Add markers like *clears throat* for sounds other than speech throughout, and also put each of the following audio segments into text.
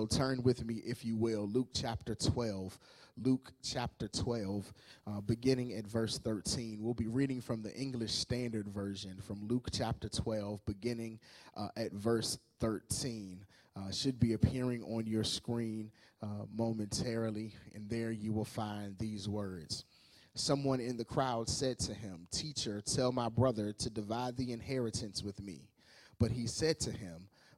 So turn with me, if you will, Luke chapter 12. Luke chapter 12, uh, beginning at verse 13. We'll be reading from the English Standard Version from Luke chapter 12, beginning uh, at verse 13. Uh, should be appearing on your screen uh, momentarily, and there you will find these words. Someone in the crowd said to him, Teacher, tell my brother to divide the inheritance with me. But he said to him,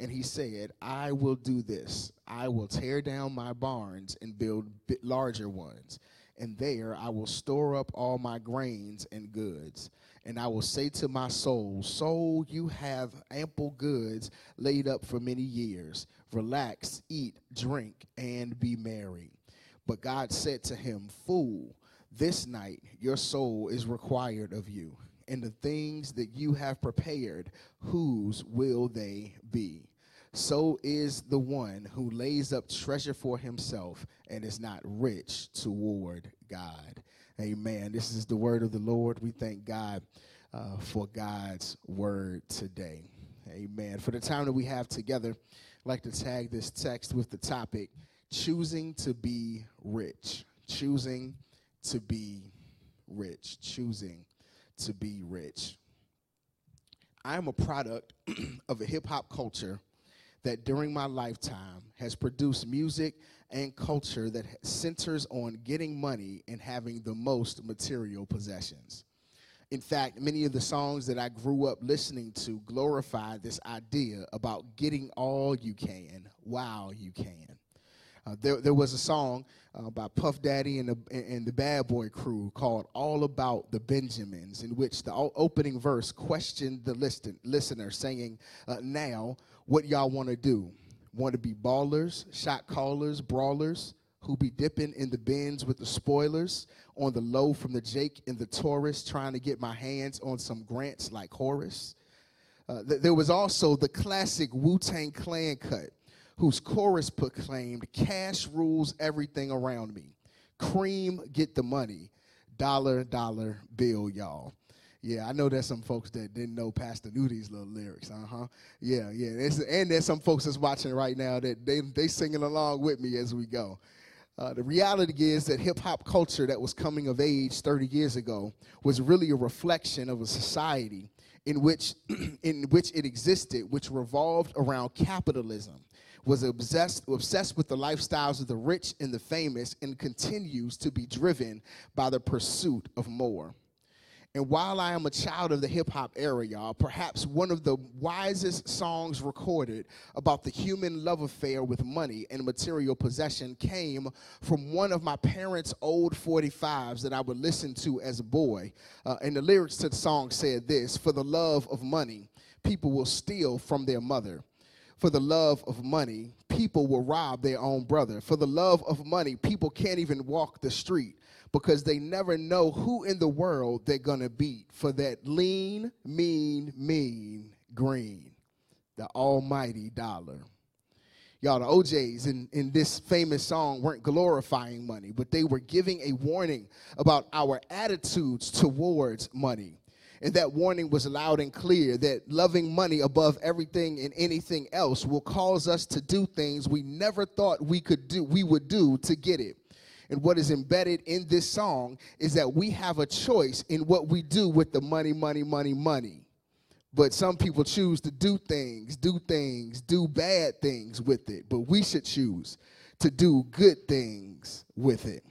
And he said, I will do this. I will tear down my barns and build larger ones. And there I will store up all my grains and goods. And I will say to my soul, Soul, you have ample goods laid up for many years. Relax, eat, drink, and be merry. But God said to him, Fool, this night your soul is required of you. And the things that you have prepared, whose will they be? So is the one who lays up treasure for himself and is not rich toward God. Amen. This is the word of the Lord. We thank God uh, for God's word today. Amen. For the time that we have together, I'd like to tag this text with the topic choosing to be rich. Choosing to be rich. Choosing to be rich. I am a product *clears throat* of a hip hop culture that during my lifetime has produced music and culture that centers on getting money and having the most material possessions. In fact, many of the songs that I grew up listening to glorify this idea about getting all you can while you can. Uh, there, there was a song uh, by Puff Daddy and the, and the Bad Boy crew called All About the Benjamins, in which the opening verse questioned the listen, listener, saying, uh, Now, what y'all want to do? Want to be ballers, shot callers, brawlers, who be dipping in the bins with the spoilers on the low from the Jake and the Taurus, trying to get my hands on some grants like Horace? Uh, th- there was also the classic Wu Tang Clan cut whose chorus proclaimed, Cash rules everything around me. Cream, get the money. Dollar, dollar bill, y'all. Yeah, I know there's some folks that didn't know Pastor Nudi's little lyrics. Uh huh. Yeah, yeah. It's, and there's some folks that's watching right now that they they singing along with me as we go. Uh, the reality is that hip hop culture that was coming of age 30 years ago was really a reflection of a society in which *clears throat* in which it existed, which revolved around capitalism was obsessed, obsessed with the lifestyles of the rich and the famous and continues to be driven by the pursuit of more. And while I am a child of the hip hop era, y'all, perhaps one of the wisest songs recorded about the human love affair with money and material possession came from one of my parents' old 45s that I would listen to as a boy. Uh, and the lyrics to the song said this For the love of money, people will steal from their mother. For the love of money, people will rob their own brother. For the love of money, people can't even walk the street because they never know who in the world they're going to beat for that lean, mean, mean green, the almighty dollar. Y'all, the OJs in, in this famous song weren't glorifying money, but they were giving a warning about our attitudes towards money. And that warning was loud and clear that loving money above everything and anything else will cause us to do things we never thought we could do, we would do to get it. And what is embedded in this song is that we have a choice in what we do with the money, money, money, money. But some people choose to do things, do things, do bad things with it. But we should choose to do good things with it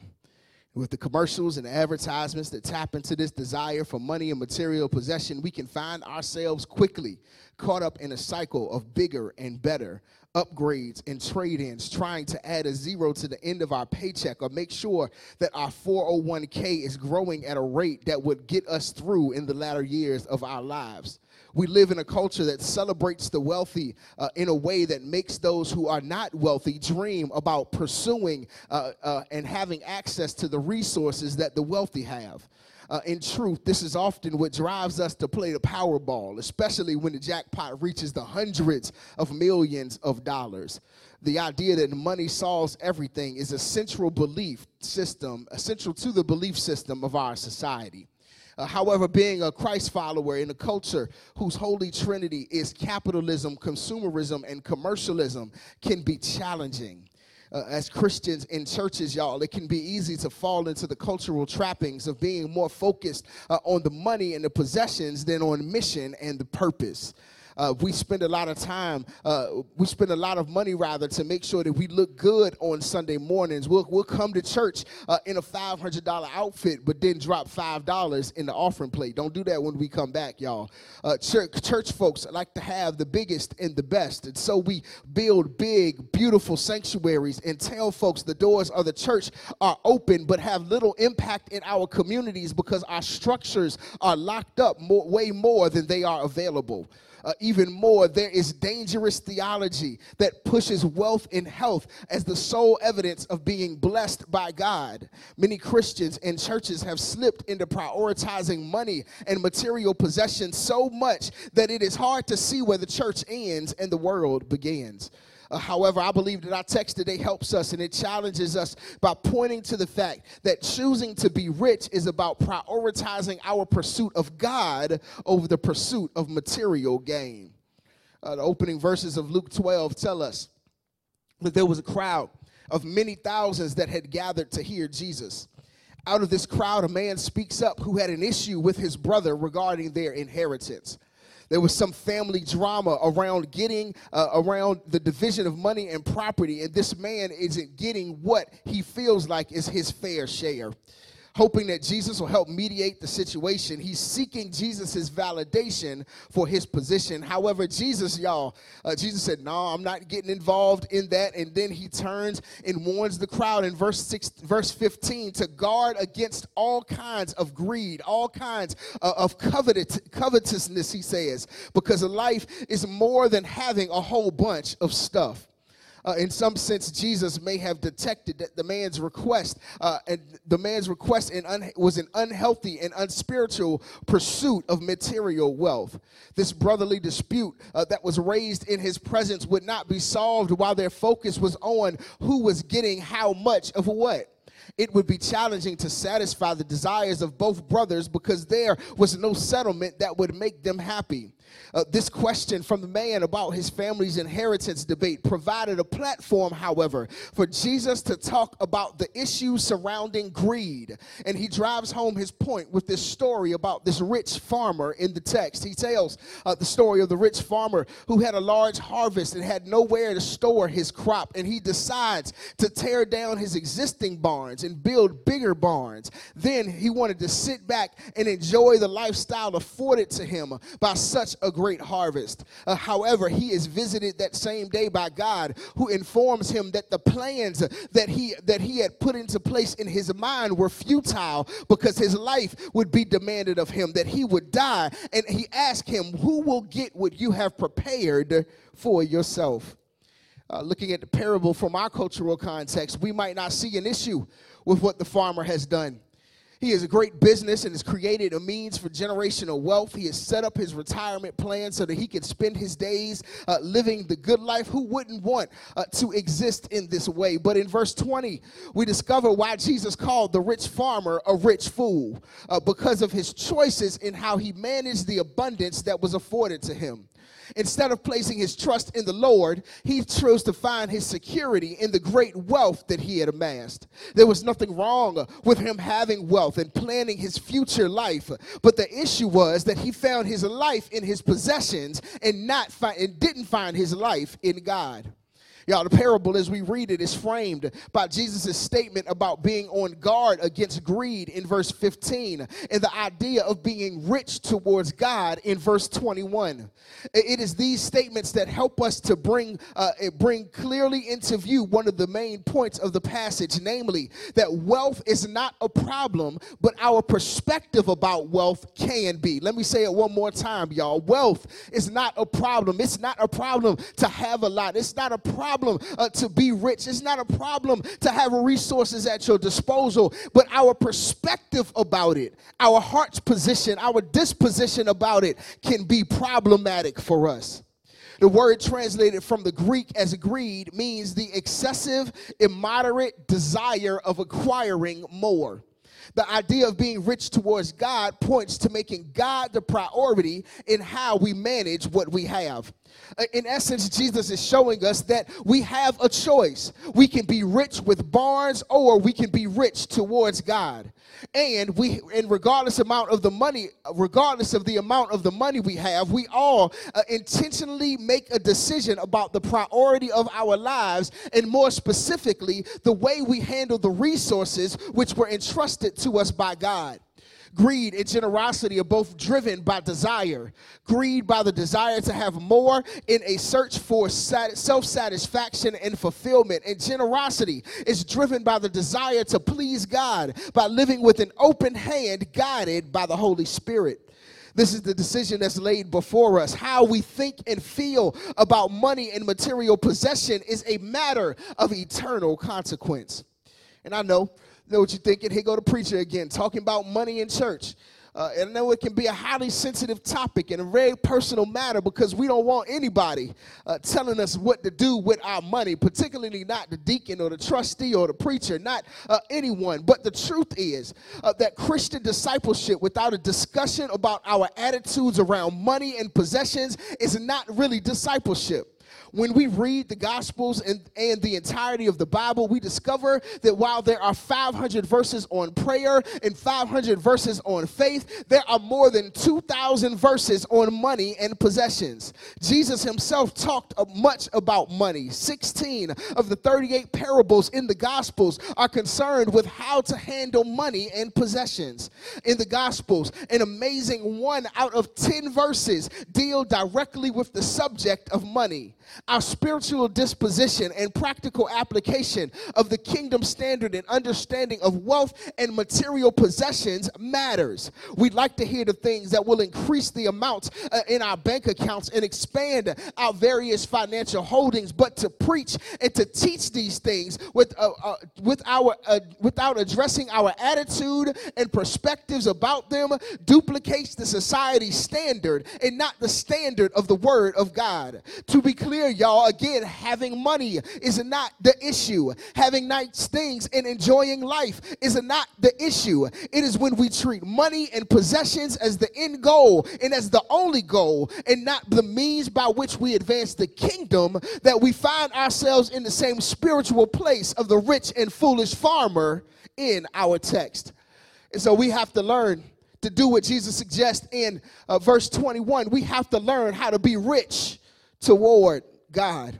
with the commercials and advertisements that tap into this desire for money and material possession, we can find ourselves quickly caught up in a cycle of bigger and better upgrades and trade ins, trying to add a zero to the end of our paycheck or make sure that our 401k is growing at a rate that would get us through in the latter years of our lives. We live in a culture that celebrates the wealthy uh, in a way that makes those who are not wealthy dream about pursuing uh, uh, and having access to the resources that the wealthy have. Uh, in truth, this is often what drives us to play the Powerball, especially when the jackpot reaches the hundreds of millions of dollars. The idea that money solves everything is a central belief system, essential to the belief system of our society. Uh, however, being a Christ follower in a culture whose holy trinity is capitalism, consumerism, and commercialism can be challenging uh, as Christians in churches, y'all, it can be easy to fall into the cultural trappings of being more focused uh, on the money and the possessions than on mission and the purpose. Uh, we spend a lot of time, uh, we spend a lot of money rather to make sure that we look good on Sunday mornings. We'll, we'll come to church uh, in a $500 outfit, but then drop $5 in the offering plate. Don't do that when we come back, y'all. Uh, church, church folks like to have the biggest and the best. And so we build big, beautiful sanctuaries and tell folks the doors of the church are open, but have little impact in our communities because our structures are locked up more, way more than they are available uh, even more, there is dangerous theology that pushes wealth and health as the sole evidence of being blessed by God. Many Christians and churches have slipped into prioritizing money and material possessions so much that it is hard to see where the church ends and the world begins. Uh, however, I believe that our text today helps us and it challenges us by pointing to the fact that choosing to be rich is about prioritizing our pursuit of God over the pursuit of material gain. Uh, the opening verses of Luke 12 tell us that there was a crowd of many thousands that had gathered to hear Jesus. Out of this crowd, a man speaks up who had an issue with his brother regarding their inheritance. There was some family drama around getting, uh, around the division of money and property, and this man isn't getting what he feels like is his fair share hoping that Jesus will help mediate the situation. He's seeking Jesus' validation for his position. However, Jesus, y'all, uh, Jesus said, No, I'm not getting involved in that. And then he turns and warns the crowd in verse, six, verse 15 to guard against all kinds of greed, all kinds uh, of covet- covetousness, he says, because life is more than having a whole bunch of stuff uh, in some sense, Jesus may have detected that the man's request uh, and the man's request un- was an unhealthy and unspiritual pursuit of material wealth. This brotherly dispute uh, that was raised in his presence would not be solved while their focus was on who was getting how much of what it would be challenging to satisfy the desires of both brothers because there was no settlement that would make them happy. Uh, this question from the man about his family's inheritance debate provided a platform, however, for Jesus to talk about the issues surrounding greed. And he drives home his point with this story about this rich farmer in the text. He tells uh, the story of the rich farmer who had a large harvest and had nowhere to store his crop. And he decides to tear down his existing barns and build bigger barns. Then he wanted to sit back and enjoy the lifestyle afforded to him by such a great harvest. Uh, however, he is visited that same day by God, who informs him that the plans that he that he had put into place in his mind were futile because his life would be demanded of him, that he would die. And he asked him, "Who will get what you have prepared for yourself?" Uh, looking at the parable from our cultural context, we might not see an issue with what the farmer has done. He has a great business and has created a means for generational wealth. He has set up his retirement plan so that he can spend his days uh, living the good life. Who wouldn't want uh, to exist in this way? But in verse 20, we discover why Jesus called the rich farmer a rich fool uh, because of his choices in how he managed the abundance that was afforded to him. Instead of placing his trust in the Lord, he chose to find his security in the great wealth that he had amassed. There was nothing wrong with him having wealth and planning his future life, but the issue was that he found his life in his possessions and not fi- and didn't find his life in God. Y'all, the parable as we read it is framed by Jesus' statement about being on guard against greed in verse 15 and the idea of being rich towards God in verse 21. It is these statements that help us to bring, uh, bring clearly into view one of the main points of the passage, namely that wealth is not a problem, but our perspective about wealth can be. Let me say it one more time, y'all. Wealth is not a problem. It's not a problem to have a lot. It's not a problem problem uh, to be rich. It's not a problem to have resources at your disposal, but our perspective about it, our heart's position, our disposition about it can be problematic for us. The word translated from the Greek as greed means the excessive, immoderate desire of acquiring more. The idea of being rich towards God points to making God the priority in how we manage what we have. Uh, in essence, Jesus is showing us that we have a choice. We can be rich with barns or we can be rich towards God. And we and regardless amount of the money, regardless of the amount of the money we have, we all uh, intentionally make a decision about the priority of our lives and more specifically, the way we handle the resources which were entrusted to us by God. Greed and generosity are both driven by desire. Greed by the desire to have more in a search for self satisfaction and fulfillment. And generosity is driven by the desire to please God by living with an open hand, guided by the Holy Spirit. This is the decision that's laid before us. How we think and feel about money and material possession is a matter of eternal consequence. And I know know what you're thinking. Here go the preacher again, talking about money in church. Uh, and I know it can be a highly sensitive topic and a very personal matter because we don't want anybody uh, telling us what to do with our money, particularly not the deacon or the trustee or the preacher, not uh, anyone. But the truth is uh, that Christian discipleship without a discussion about our attitudes around money and possessions is not really discipleship when we read the Gospels and, and the entirety of the Bible, we discover that while there are 500 verses on prayer and 500 verses on faith, there are more than 2,000 verses on money and possessions. Jesus himself talked much about money. 16 of the 38 parables in the Gospels are concerned with how to handle money and possessions. In the Gospels, an amazing one out of 10 verses deal directly with the subject of money. Our spiritual disposition and practical application of the kingdom standard and understanding of wealth and material possessions matters. We'd like to hear the things that will increase the amounts uh, in our bank accounts and expand our various financial holdings, but to preach and to teach these things with, uh, uh, with our, uh, without addressing our attitude and perspectives about them duplicates the society standard and not the standard of the word of God. To be clear, y'all. Again, having money is not the issue. Having nice things and enjoying life is not the issue. It is when we treat money and possessions as the end goal and as the only goal and not the means by which we advance the kingdom that we find ourselves in the same spiritual place of the rich and foolish farmer in our text. And so we have to learn to do what Jesus suggests in uh, verse 21. We have to learn how to be rich toward God.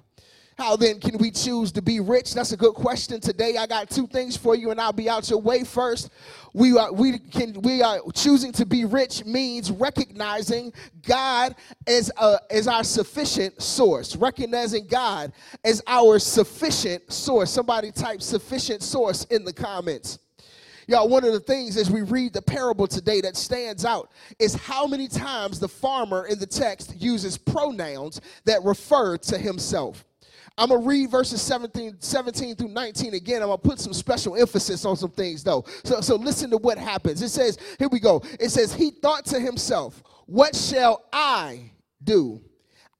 How then can we choose to be rich? That's a good question today. I got two things for you, and I'll be out your way first. We are we can we are choosing to be rich means recognizing God as a, as our sufficient source. Recognizing God as our sufficient source. Somebody type sufficient source in the comments. Y'all, one of the things as we read the parable today that stands out is how many times the farmer in the text uses pronouns that refer to himself. I'm going to read verses 17, 17 through 19 again. I'm going to put some special emphasis on some things, though. So, so listen to what happens. It says, here we go. It says, He thought to himself, What shall I do?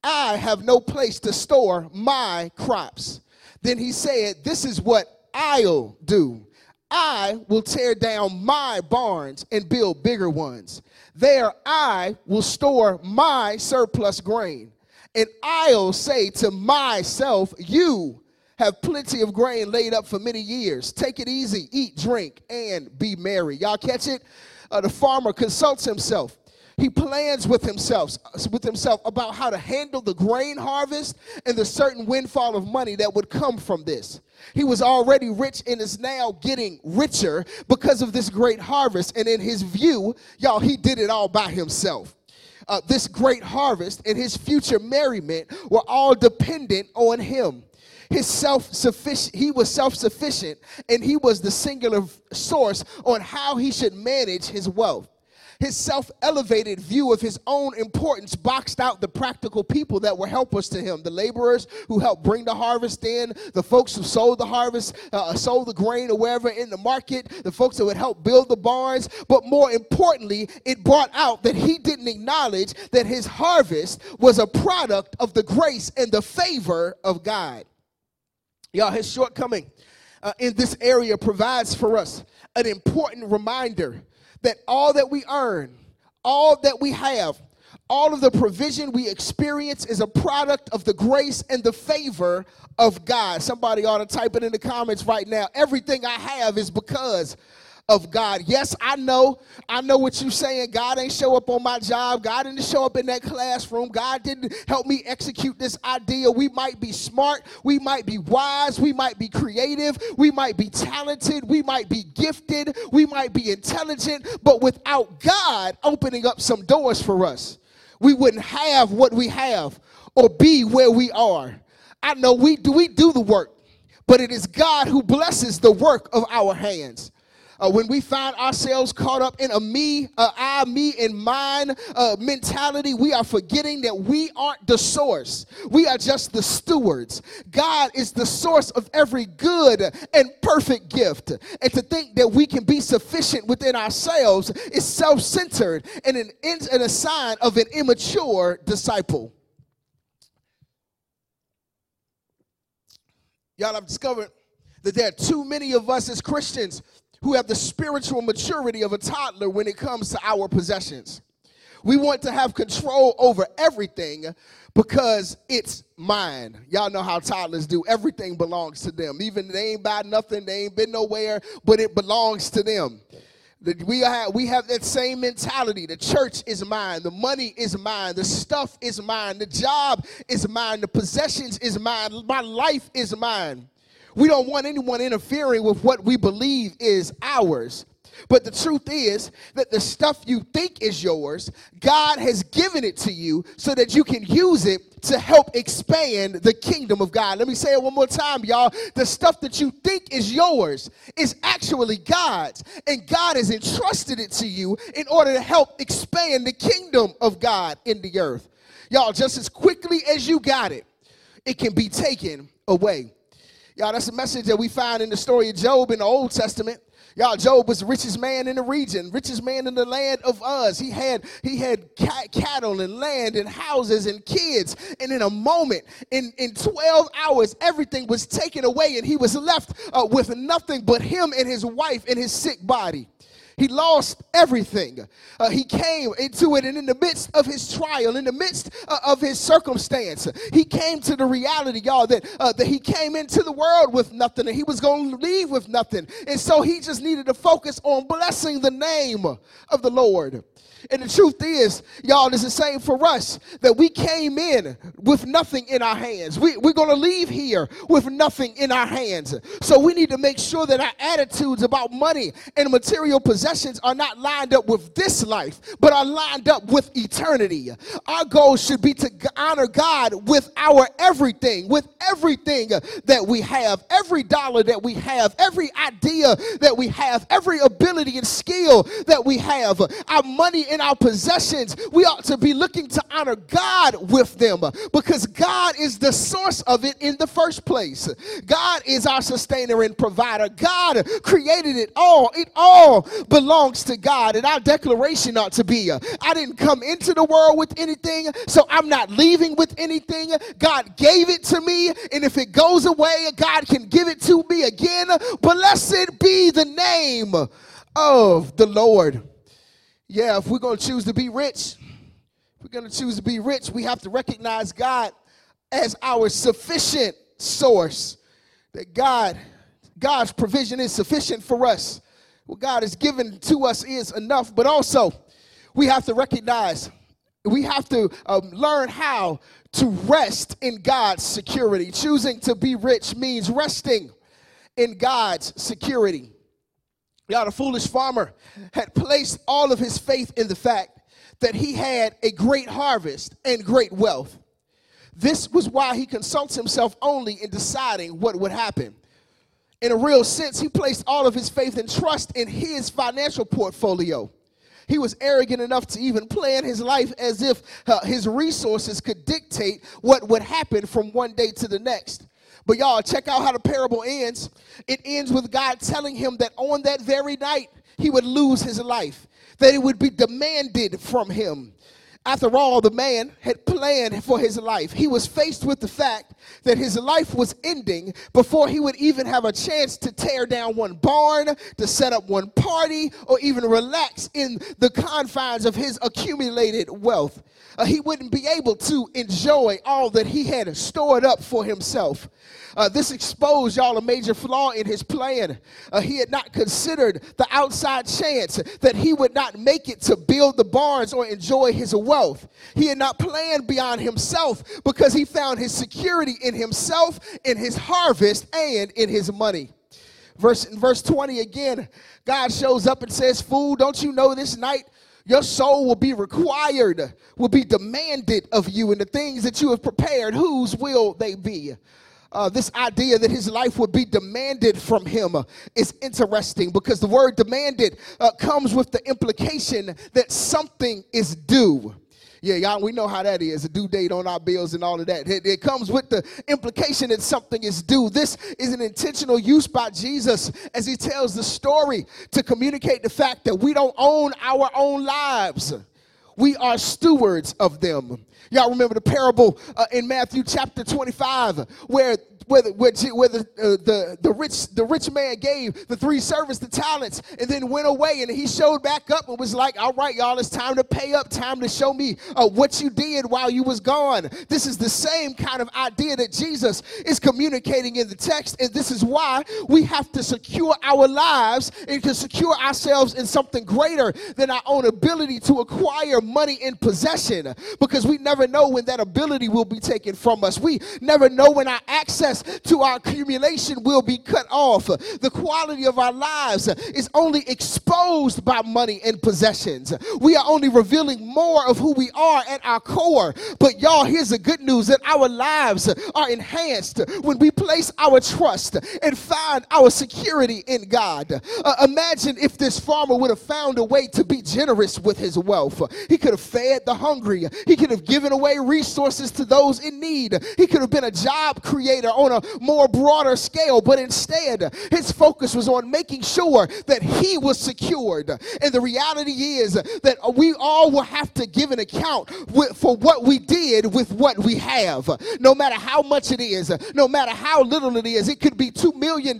I have no place to store my crops. Then he said, This is what I'll do. I will tear down my barns and build bigger ones. There I will store my surplus grain. And I'll say to myself, You have plenty of grain laid up for many years. Take it easy, eat, drink, and be merry. Y'all catch it? Uh, the farmer consults himself. He plans with himself with himself about how to handle the grain harvest and the certain windfall of money that would come from this. He was already rich and is now getting richer because of this great harvest. And in his view, y'all, he did it all by himself. Uh, this great harvest and his future merriment were all dependent on him his self-sufficient he was self-sufficient and he was the singular source on how he should manage his wealth his self elevated view of his own importance boxed out the practical people that were helpers to him the laborers who helped bring the harvest in, the folks who sold the harvest, uh, sold the grain or wherever in the market, the folks that would help build the barns. But more importantly, it brought out that he didn't acknowledge that his harvest was a product of the grace and the favor of God. Y'all, his shortcoming uh, in this area provides for us an important reminder that all that we earn, all that we have, all of the provision we experience is a product of the grace and the favor of God. Somebody ought to type it in the comments right now. Everything I have is because of God. Yes, I know. I know what you're saying. God ain't show up on my job. God didn't show up in that classroom. God didn't help me execute this idea. We might be smart. We might be wise. We might be creative. We might be talented. We might be gifted. We might be intelligent. But without God opening up some doors for us, we wouldn't have what we have or be where we are. I know we do we do the work, but it is God who blesses the work of our hands uh, when we find ourselves caught up in a me, uh, I, me, and mine uh, mentality, we are forgetting that we aren't the source. We are just the stewards. God is the source of every good and perfect gift. And to think that we can be sufficient within ourselves is self centered and an, and a sign of an immature disciple. Y'all, I've discovered that there are too many of us as Christians who have the spiritual maturity of a toddler when it comes to our possessions. We want to have control over everything because it's mine. Y'all know how toddlers do. Everything belongs to them. Even they ain't buy nothing, they ain't been nowhere, but it belongs to them. We have, we have that same mentality. The church is mine. The money is mine. The stuff is mine. The job is mine. The possessions is mine. My life is mine. We don't want anyone interfering with what we believe is ours. But the truth is that the stuff you think is yours, God has given it to you so that you can use it to help expand the kingdom of God. Let me say it one more time, y'all. The stuff that you think is yours is actually God's, and God has entrusted it to you in order to help expand the kingdom of God in the earth. Y'all, just as quickly as you got it, it can be taken away. Y'all, that's a message that we find in the story of Job in the Old Testament. Y'all, Job was the richest man in the region, richest man in the land of Uz. He had he had cattle and land and houses and kids. And in a moment, in, in 12 hours, everything was taken away and he was left uh, with nothing but him and his wife and his sick body. He lost everything. Uh, he came into it, and in the midst of his trial, in the midst uh, of his circumstance, he came to the reality, y'all, that, uh, that he came into the world with nothing and he was going to leave with nothing. And so he just needed to focus on blessing the name of the Lord. And the truth is, y'all, it's the same for us that we came in with nothing in our hands. We, we're going to leave here with nothing in our hands. So we need to make sure that our attitudes about money and material possessions are not lined up with this life, but are lined up with eternity. Our goal should be to honor God with our everything, with everything that we have, every dollar that we have, every idea that we have, every ability and skill that we have. Our money and our possessions, we ought to be looking to honor God with them because God is the source of it in the first place. God is our sustainer and provider. God created it all. It all belongs to God. And our declaration ought to be uh, I didn't come into the world with anything, so I'm not leaving with anything. God gave it to me, and if it goes away, God can give it to me again. Blessed be the name of the Lord. Yeah, if we're going to choose to be rich, we're going to choose to be rich, we have to recognize God as our sufficient source. That God, God's provision is sufficient for us. What God has given to us is enough, but also we have to recognize, we have to um, learn how to rest in God's security. Choosing to be rich means resting in God's security. God, a foolish farmer had placed all of his faith in the fact that he had a great harvest and great wealth. This was why he consults himself only in deciding what would happen. In a real sense, he placed all of his faith and trust in his financial portfolio. He was arrogant enough to even plan his life as if uh, his resources could dictate what would happen from one day to the next. But y'all, check out how the parable ends. It ends with God telling him that on that very night, he would lose his life, that it would be demanded from him. After all, the man had planned for his life. He was faced with the fact that his life was ending before he would even have a chance to tear down one barn, to set up one party, or even relax in the confines of his accumulated wealth. Uh, he wouldn't be able to enjoy all that he had stored up for himself. Uh, this exposed y'all a major flaw in his plan. Uh, he had not considered the outside chance that he would not make it to build the barns or enjoy his wealth. He had not planned beyond himself because he found his security in himself, in his harvest, and in his money. Verse, in verse 20 again, God shows up and says, Fool, don't you know this night your soul will be required, will be demanded of you, and the things that you have prepared, whose will they be? Uh, this idea that his life would be demanded from him uh, is interesting because the word demanded uh, comes with the implication that something is due. Yeah, y'all, we know how that is a due date on our bills and all of that. It, it, comes with the implication that something is due. This is an intentional use by Jesus as he tells the story to communicate the fact that we don't own our own lives, we are stewards of them. Y'all remember the parable uh, in Matthew chapter 25 where where the, where, where the, uh, the, the, rich, the rich man gave the three servants the talents and then went away and he showed back up and was like, all right, y'all, it's time to pay up, time to show me uh, what you did while you was gone. This is the same kind of idea that Jesus is communicating in the text and this is why we have to secure our lives and to secure ourselves in something greater than our own ability to acquire money in possession because we never know when that ability will be taken from us. We never know when our access to our accumulation will be cut off. The quality of our lives is only exposed by money and possessions. We are only revealing more of who we are at our core. But y'all, here's the good news that our lives are enhanced when we place our trust and find our security in God. Uh, imagine if this farmer would have found a way to be generous with his wealth. He could have fed the hungry. He could have given away resources to those in need. He could have been a job creator on on a more broader scale, but instead his focus was on making sure that he was secured. And the reality is that we all will have to give an account for what we did with what we have. No matter how much it is, no matter how little it is, it could be $2 million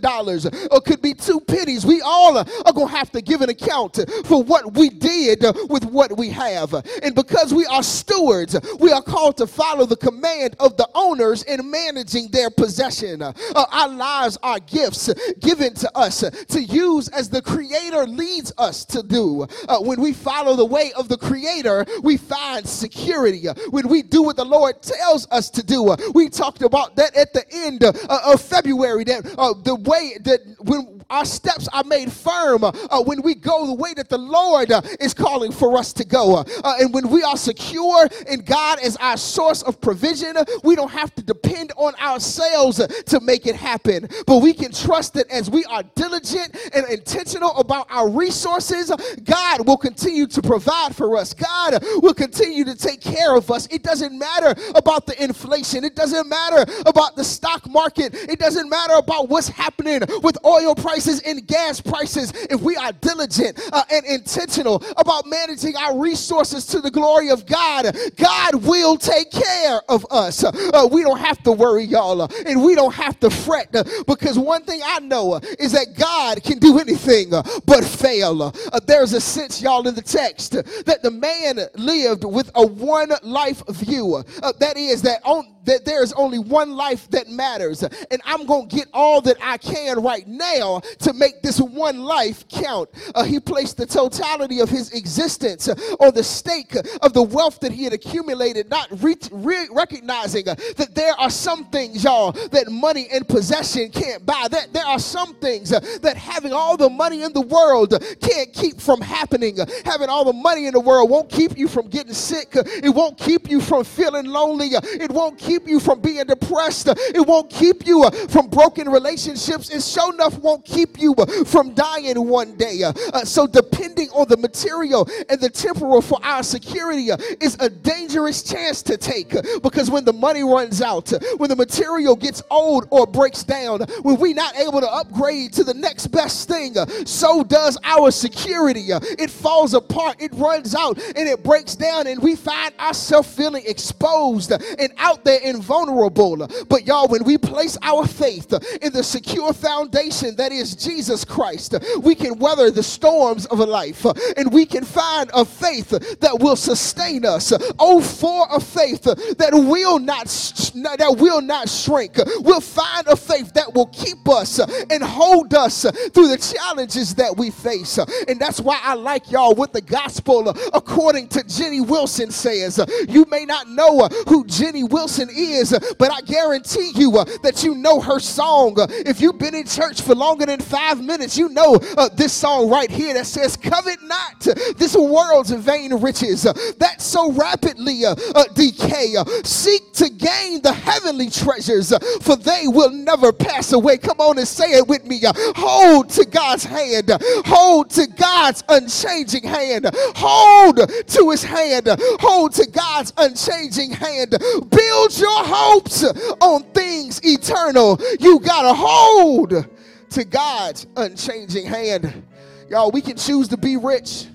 or could be two pennies. We all are going to have to give an account for what we did with what we have. And because we are stewards, we are called to follow the command of the owners in managing their possessions possession. Uh, our lives are gifts given to us to use as the Creator leads us to do. Uh, when we follow the way of the Creator, we find security. When we do what the Lord tells us to do, we talked about that at the end uh, of February. That uh, the way that when our steps are made firm, uh, when we go the way that the Lord uh, is calling for us to go, and when we are secure in God as our source of provision, we don't have to depend on ourselves to make it happen. But we can trust that as we are diligent and intentional about our resources, God will continue to provide for us. God will continue to take care of us. It doesn't matter about the inflation, it doesn't matter about the stock market, it doesn't matter about what's happening with oil prices and gas prices. If we are diligent uh, and intentional about managing our resources to the glory of God, God will take care of us. Uh, we don't have to worry, y'all. And we don't have to fret uh, because one thing I know uh, is that God can do anything uh, but fail. There's a sense, y'all, in the text that the man lived with a one life view. That is, that on that there's only one life that matters. And I'm going to get all that I can right now to make this one life count. Uh, he placed the totality of his existence on the stake of the wealth that he had accumulated, not re- re- recognizing that there are some things, y'all, that money and possession can't buy. That there are some things that having all the money in the world can't keep from happening. Having all the money in the world won't keep you from getting sick. It won't keep you from feeling lonely. It won't keep you from being depressed. It won't keep you uh, from broken relationships. It sure enough won't keep you uh, from dying one day. Uh, uh, so depending on the material and the temporal for our security is a dangerous chance to take because when the money runs out, when the material gets old or breaks down, when we're not able to upgrade to the next best thing, so does our security. It falls apart, it runs out, and it breaks down, and we find ourselves feeling exposed and out there and vulnerable. But y'all, when we place our faith in the secure foundation that is Jesus Christ, we can weather the storms of life and we can find a faith that will sustain us. Oh, for a faith that will not that will not shrink. We'll find a faith that will keep us and hold us through the challenges that we face. And that's why I like y'all with the gospel according to Jenny Wilson says. You may not know who Jenny Wilson is, but I guarantee you uh, that you know her song. Uh, if you've been in church for longer than five minutes, you know uh, this song right here that says, Covet not this world's vain riches uh, that so rapidly uh, uh, decay. Seek to gain the heavenly treasures, for they will never pass away. Come on and say it with me. Hold to God's hand, hold to God's unchanging hand, hold to his hand, hold to God's unchanging hand. Build your hopes on things eternal. You got to hold to God's unchanging hand. Y'all, we can choose to be rich.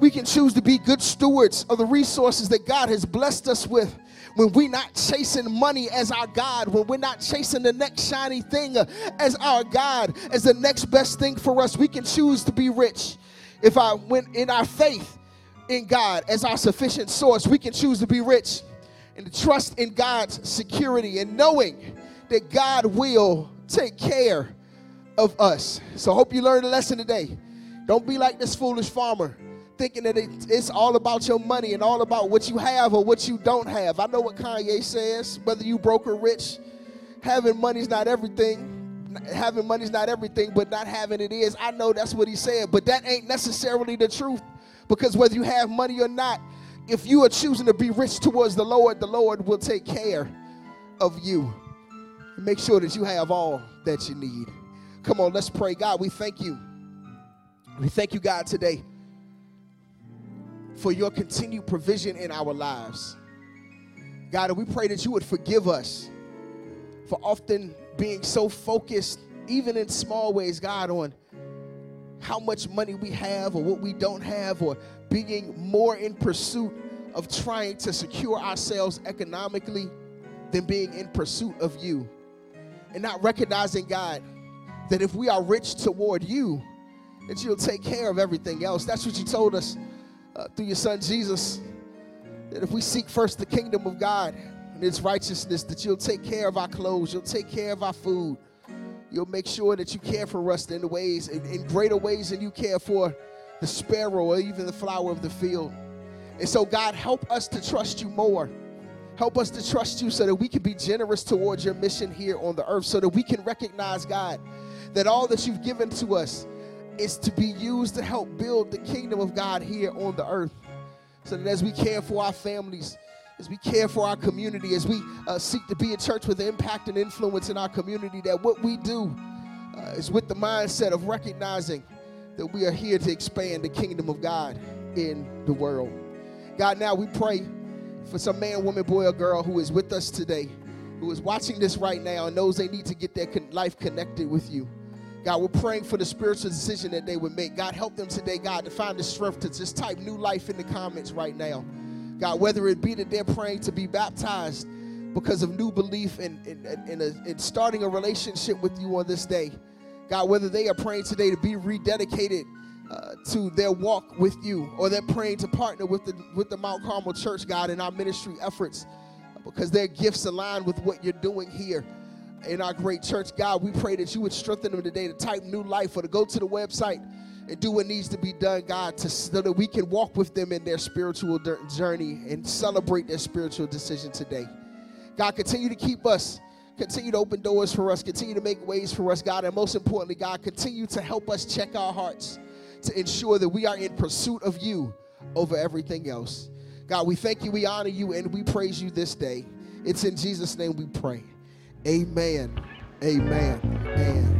We can choose to be good stewards of the resources that God has blessed us with when we're not chasing money as our God, when we're not chasing the next shiny thing as our God, as the next best thing for us, we can choose to be rich. If I went in our faith in God as our sufficient source, we can choose to be rich and to trust in God's security and knowing that God will take care of us. So hope you learned a lesson today. Don't be like this foolish farmer thinking that it's all about your money and all about what you have or what you don't have. I know what Kanye says, whether you broke or rich, having money's not everything. Having money's not everything, but not having it is. I know that's what he said, but that ain't necessarily the truth because whether you have money or not, if you are choosing to be rich towards the Lord, the Lord will take care of you. Make sure that you have all that you need. Come on, let's pray. God, we thank you. We thank you, God, today for your continued provision in our lives. God, we pray that you would forgive us for often being so focused, even in small ways, God, on how much money we have or what we don't have, or being more in pursuit of trying to secure ourselves economically than being in pursuit of you. And not recognizing, God, that if we are rich toward you, that you'll take care of everything else. That's what you told us uh, through your son Jesus. That if we seek first the kingdom of God and its righteousness, that you'll take care of our clothes, you'll take care of our food. You'll make sure that you care for us in ways, in, in greater ways than you care for the sparrow or even the flower of the field. And so, God, help us to trust you more. Help us to trust you so that we can be generous towards your mission here on the earth, so that we can recognize, God, that all that you've given to us is to be used to help build the kingdom of God here on the earth. So that as we care for our families, as we care for our community, as we uh, seek to be a church with impact and influence in our community, that what we do uh, is with the mindset of recognizing that we are here to expand the kingdom of God in the world. God, now we pray for some man, woman, boy, or girl who is with us today, who is watching this right now and knows they need to get their life connected with you. God, we're praying for the spiritual decision that they would make. God, help them today, God, to find the strength to just type new life in the comments right now. God, whether it be that they're praying to be baptized because of new belief and in, in, starting a relationship with you on this day. God, whether they are praying today to be rededicated uh, to their walk with you, or they're praying to partner with the with the Mount Carmel Church, God, in our ministry efforts because their gifts align with what you're doing here in our great church. God, we pray that you would strengthen them today to type new life or to go to the website and do what needs to be done, God, to, so that we can walk with them in their spiritual journey and celebrate their spiritual decision today. God, continue to keep us, continue to open doors for us, continue to make ways for us, God, and most importantly, God, continue to help us check our hearts to ensure that we are in pursuit of you over everything else. God, we thank you, we honor you, and we praise you this day. It's in Jesus' name we pray. Amen. Amen. Amen.